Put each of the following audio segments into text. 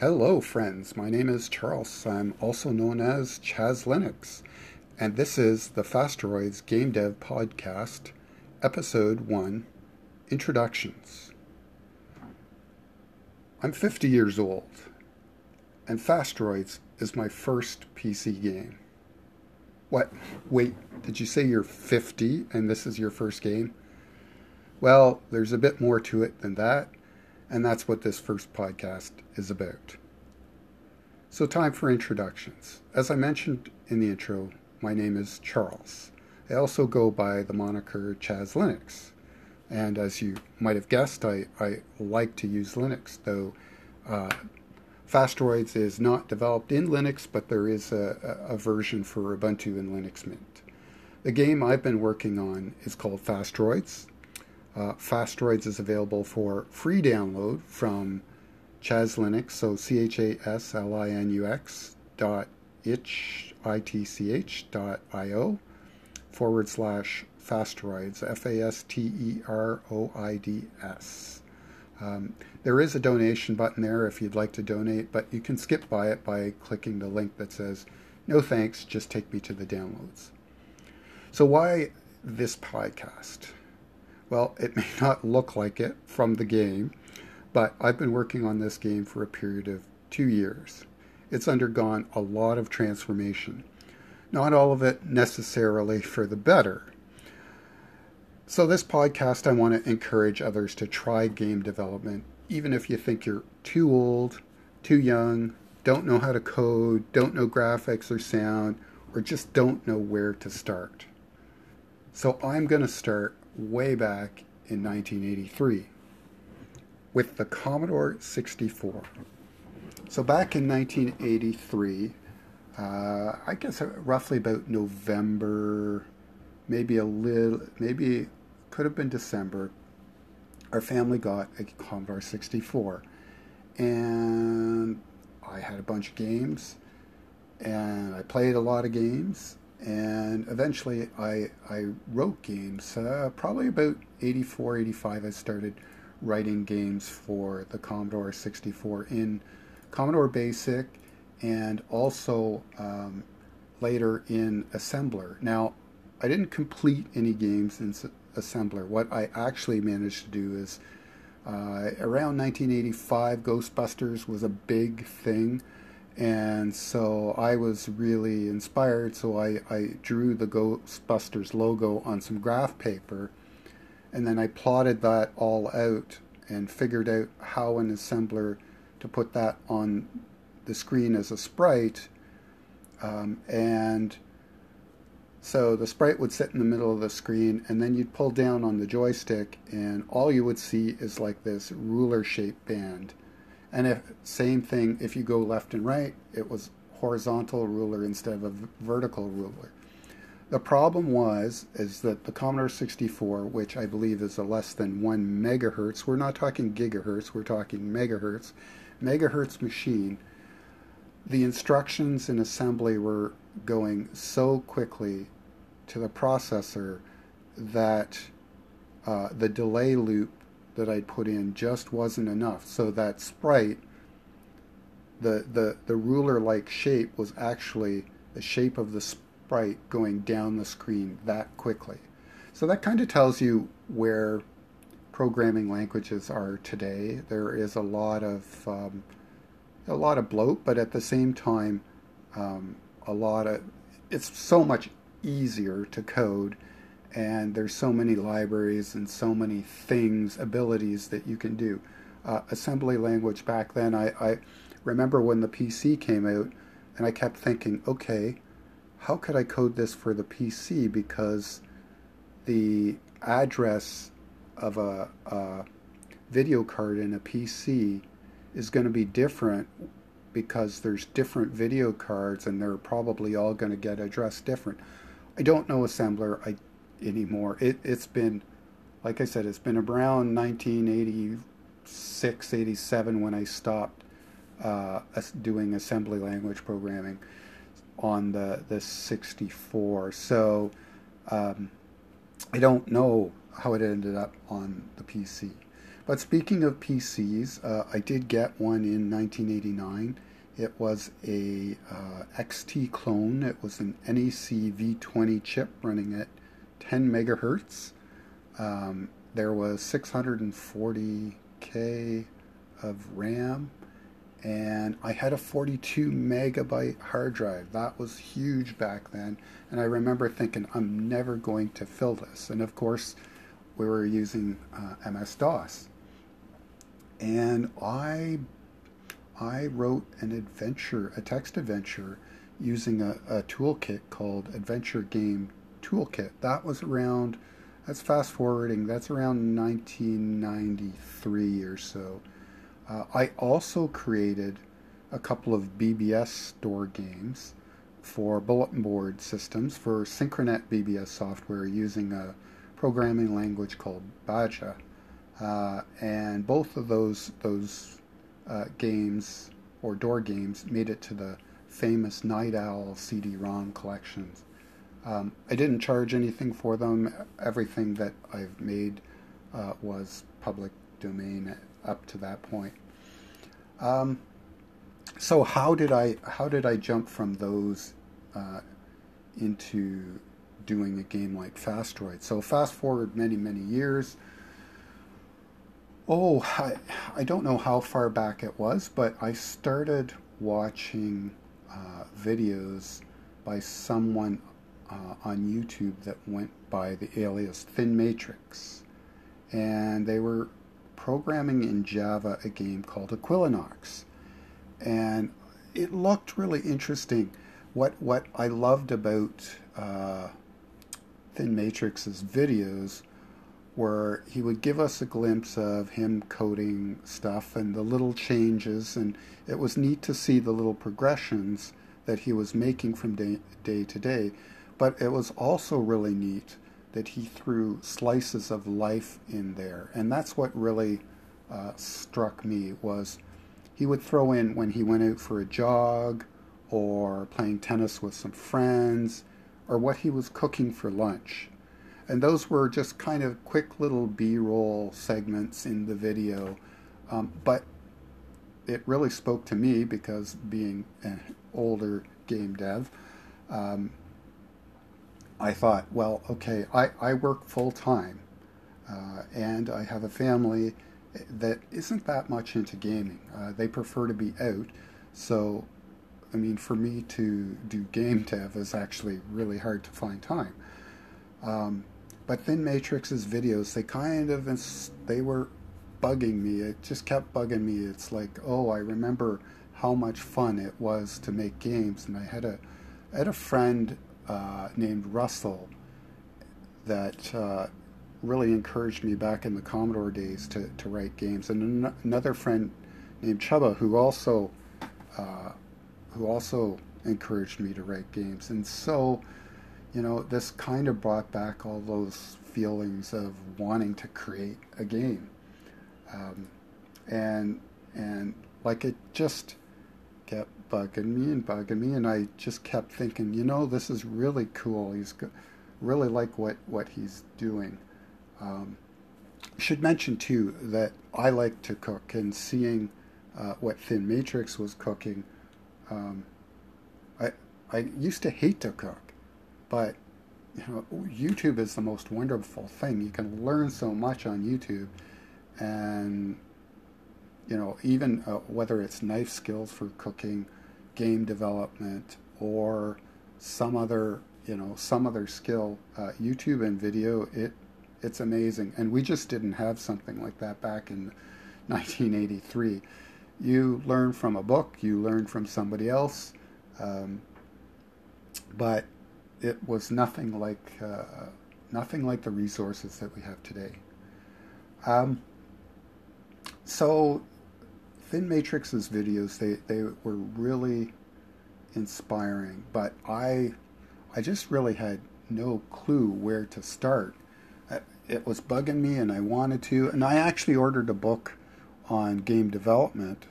Hello, friends. My name is Charles. I'm also known as Chas Linux, and this is the Fasteroids Game Dev Podcast, Episode 1 Introductions. I'm 50 years old, and Fasteroids is my first PC game. What? Wait, did you say you're 50 and this is your first game? Well, there's a bit more to it than that and that's what this first podcast is about. So, time for introductions. As I mentioned in the intro, my name is Charles. I also go by the moniker Chas Linux. And as you might have guessed, I, I like to use Linux, though uh, is not developed in Linux, but there is a, a version for Ubuntu and Linux Mint. The game I've been working on is called Fasteroids. Uh, Fasteroids is available for free download from Chas Linux, so C H A S L I N U X dot itch, I-T-C-H dot I-O forward slash Fasteroids, F A S T E R O I D S. Um, there is a donation button there if you'd like to donate, but you can skip by it by clicking the link that says, No thanks, just take me to the downloads. So, why this podcast? Well, it may not look like it from the game, but I've been working on this game for a period of two years. It's undergone a lot of transformation, not all of it necessarily for the better. So, this podcast, I want to encourage others to try game development, even if you think you're too old, too young, don't know how to code, don't know graphics or sound, or just don't know where to start. So, I'm going to start way back in 1983 with the Commodore 64. So back in 1983, uh, I guess roughly about November, maybe a little, maybe could have been December, our family got a Commodore 64. And I had a bunch of games, and I played a lot of games, and eventually I, I wrote games. Uh, probably about 84, 85, I started writing games for the Commodore 64 in Commodore Basic and also um, later in Assembler. Now, I didn't complete any games in Assembler. What I actually managed to do is uh, around 1985, Ghostbusters was a big thing. And so I was really inspired. So I, I drew the Ghostbusters logo on some graph paper. And then I plotted that all out and figured out how an assembler to put that on the screen as a sprite. Um, and so the sprite would sit in the middle of the screen, and then you'd pull down on the joystick, and all you would see is like this ruler shaped band. And if same thing, if you go left and right, it was horizontal ruler instead of a vertical ruler. The problem was is that the Commodore 64, which I believe is a less than one megahertz, we're not talking gigahertz, we're talking megahertz, megahertz machine. The instructions in assembly were going so quickly to the processor that uh, the delay loop that I'd put in just wasn't enough. So that sprite, the the the ruler like shape was actually the shape of the sprite going down the screen that quickly. So that kind of tells you where programming languages are today. There is a lot of um, a lot of bloat, but at the same time, um, a lot of it's so much easier to code and there's so many libraries and so many things, abilities that you can do. Uh, assembly language back then, I, I remember when the PC came out, and I kept thinking, okay, how could I code this for the PC? Because the address of a, a video card in a PC is going to be different because there's different video cards and they're probably all going to get addressed different. I don't know assembler. I anymore. It, it's been, like I said, it's been around 1986, 87 when I stopped uh, doing assembly language programming on the, the 64. So um, I don't know how it ended up on the PC. But speaking of PCs, uh, I did get one in 1989. It was a uh, XT clone. It was an NEC V20 chip running at 10 megahertz. Um, there was 640k of RAM, and I had a 42 megabyte hard drive. That was huge back then, and I remember thinking, I'm never going to fill this. And of course, we were using uh, MS DOS and I I wrote an adventure, a text adventure, using a, a toolkit called Adventure Game Toolkit. That was around. That's fast forwarding. That's around 1993 or so. Uh, I also created a couple of BBS door games for bulletin board systems for Synchronet BBS software using a programming language called Baja. Uh, and both of those those uh, games or door games made it to the famous Night Owl CD-ROM collections. Um, I didn't charge anything for them. Everything that I've made uh, was public domain up to that point. Um, so how did I how did I jump from those uh, into doing a game like Fasteroids? So fast forward many many years. Oh, I, I don't know how far back it was, but I started watching uh, videos by someone uh, on YouTube that went by the alias ThinMatrix. And they were programming in Java a game called Equilinox. And it looked really interesting. What, what I loved about uh, ThinMatrix's videos where he would give us a glimpse of him coding stuff and the little changes, and it was neat to see the little progressions that he was making from day, day to day. But it was also really neat that he threw slices of life in there, and that's what really uh, struck me was he would throw in when he went out for a jog or playing tennis with some friends or what he was cooking for lunch. And those were just kind of quick little b-roll segments in the video. Um, but it really spoke to me because being an older game dev um, i thought well okay i, I work full-time uh, and i have a family that isn't that much into gaming uh, they prefer to be out so i mean for me to do game dev is actually really hard to find time um, but ThinMatrix's videos, they kind of they were bugging me. It just kept bugging me. It's like, oh, I remember how much fun it was to make games, and I had a I had a friend uh, named Russell that uh, really encouraged me back in the Commodore days to, to write games, and an- another friend named Chuba who also uh, who also encouraged me to write games, and so you know, this kind of brought back all those feelings of wanting to create a game. Um, and and like it just bugging me and bugging me, and I just kept thinking, you know, this is really cool. He's go- really like what what he's doing. Um, should mention too that I like to cook, and seeing uh, what ThinMatrix was cooking, um, I I used to hate to cook but you know, YouTube is the most wonderful thing. You can learn so much on YouTube, and you know, even uh, whether it's knife skills for cooking, game development, or some other you know some other skill, uh, YouTube and video, it it's amazing. And we just didn't have something like that back in 1983. You learn from a book, you learn from somebody else, um, but it was nothing like uh, nothing like the resources that we have today. Um, so, ThinMatrix's videos they they were really inspiring, but I I just really had no clue where to start. It was bugging me, and I wanted to, and I actually ordered a book on game development,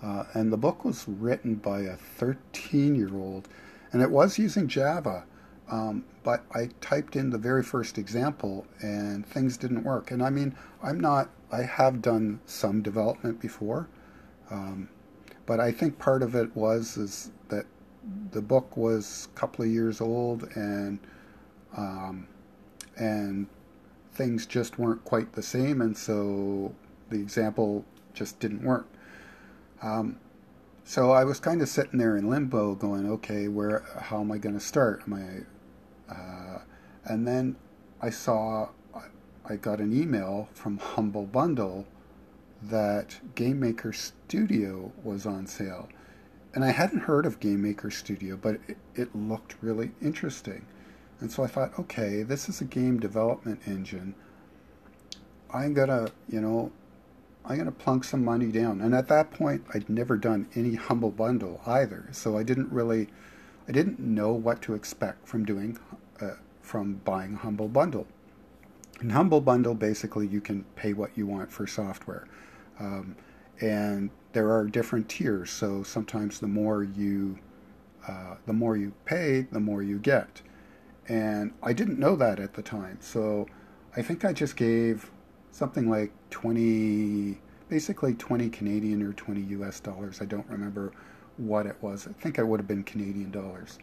uh, and the book was written by a 13 year old, and it was using Java. Um, but I typed in the very first example and things didn't work. And I mean, I'm not I have done some development before, um, but I think part of it was is that the book was a couple of years old and um, and things just weren't quite the same, and so the example just didn't work. Um, so I was kind of sitting there in limbo, going, "Okay, where? How am I going to start? Am I?" Uh, and then I saw, I got an email from Humble Bundle that Game Maker Studio was on sale, and I hadn't heard of Game Maker Studio, but it, it looked really interesting. And so I thought, okay, this is a game development engine. I'm gonna, you know, I'm gonna plunk some money down. And at that point, I'd never done any Humble Bundle either, so I didn't really, I didn't know what to expect from doing, uh, from buying Humble Bundle. In Humble Bundle, basically, you can pay what you want for software, um, and there are different tiers. So sometimes the more you, uh, the more you pay, the more you get. And I didn't know that at the time. So I think I just gave something like 20, basically 20 Canadian or 20 US dollars. I don't remember what it was. I think it would have been Canadian dollars.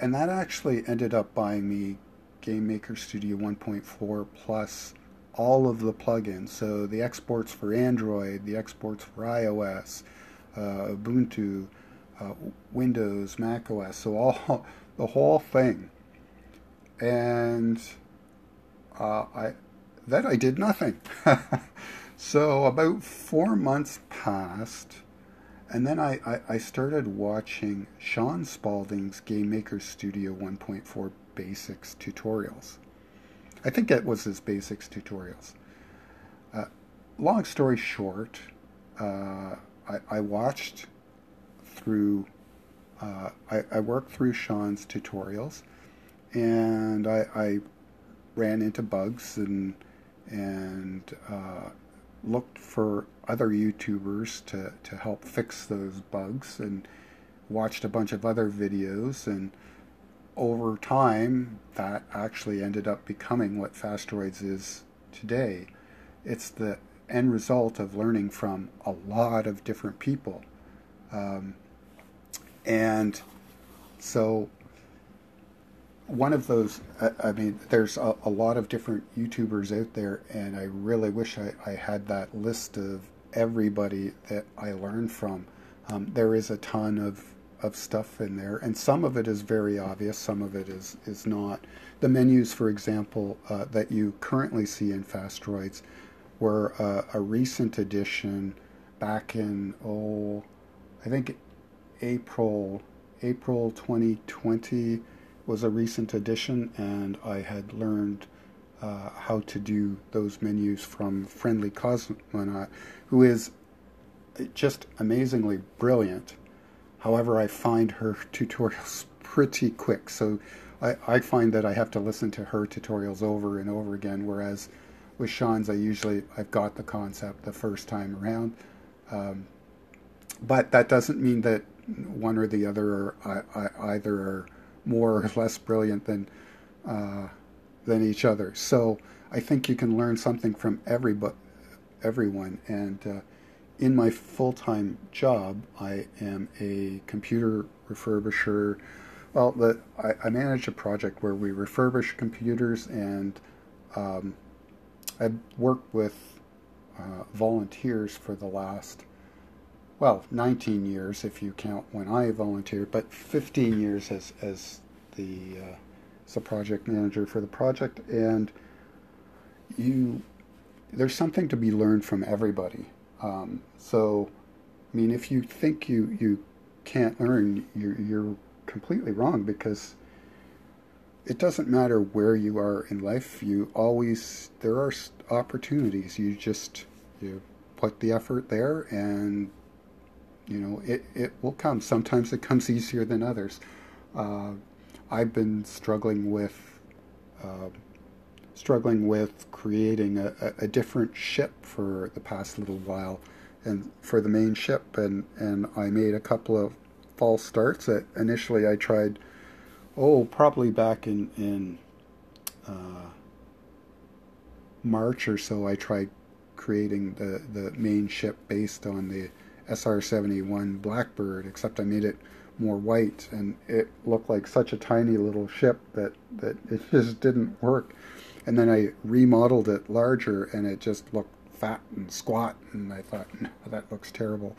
And that actually ended up buying me Game Maker Studio 1.4 plus all of the plugins. So the exports for Android, the exports for iOS, uh, Ubuntu, uh, Windows, Mac OS. So all the whole thing and uh, I then I did nothing. so about four months passed, and then I, I, I, started watching Shaun Spalding's Game Maker Studio 1.4 Basics tutorials. I think it was his Basics tutorials. Uh, long story short, uh, I, I, watched through, uh, I, I worked through Shaun's tutorials and I, I ran into bugs and and uh, looked for other YouTubers to, to help fix those bugs and watched a bunch of other videos and over time that actually ended up becoming what Fasteroids is today. It's the end result of learning from a lot of different people. Um, and so one of those, I mean, there's a, a, lot of different YouTubers out there, and I really wish I, I had that list of everybody that I learned from. Um, there is a ton of, of stuff in there, and some of it is very obvious, some of it is, is not. The menus, for example, uh, that you currently see in Fasteroids were uh, a recent addition back in, oh, I think April, April 2020 was a recent addition, and I had learned uh, how to do those menus from Friendly Cosmonaut, who is just amazingly brilliant. However, I find her tutorials pretty quick, so I, I find that I have to listen to her tutorials over and over again, whereas with Shaun's, I usually I've got the concept the first time around. Um, but that doesn't mean that one or the other are I, I, either are more or less brilliant than uh, than each other. So I think you can learn something from every everyone. And uh, in my full time job, I am a computer refurbisher. Well, the, I, I, manage a project where we refurbish computers, and um, I've worked with uh, volunteers for the last well, 19 years if you count when I volunteered, but 15 years as, as the uh, as a project manager for the project. And you, there's something to be learned from everybody. Um, so, I mean, if you think you, you can't learn, you're, you're completely wrong because it doesn't matter where you are in life. You always, there are opportunities. You just, you put the effort there and you know, it, it will come. Sometimes it comes easier than others. Uh, I've been struggling with uh, struggling with creating a, a, different ship for the past little while, and for the main ship, and and I made a couple of false starts. That initially I tried, oh, probably back in in uh, March or so. I tried creating the, the main ship based on the SR-71 Blackbird, except I made it more white, and it looked like such a tiny little ship that, that it just didn't work. And then I remodeled it larger, and it just looked fat and squat, and I thought, no, that looks terrible.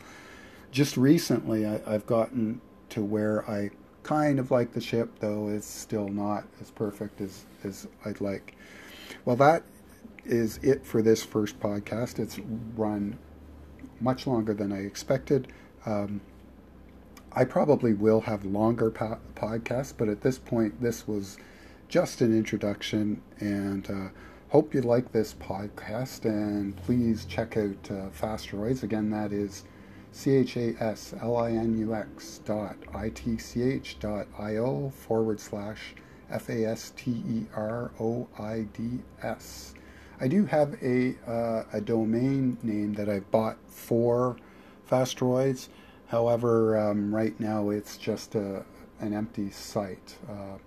Just recently, I, I've gotten to where I kind of like the ship, though it's still not as perfect as, as I'd like. Well, that is it for this first podcast. It's run much longer than I expected. Um, I probably will have longer po- podcasts, but at this point, this was just an introduction. And uh, hope you like this podcast. And please check out uh. Again, that is C H A S L I N U X dot I T C H dot I O forward slash F A S T R O I do have a, uh, a domain name that I bought for Fasteroids. However, um, right now it's just a, an empty site. Uh,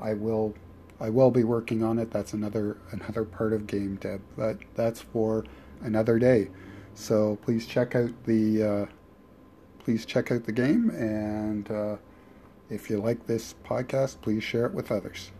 I will I will be working on it. That's another another part of game dev, but that's for another day. So please check out the uh, please check out the game, and uh, if you like this podcast, please share it with others.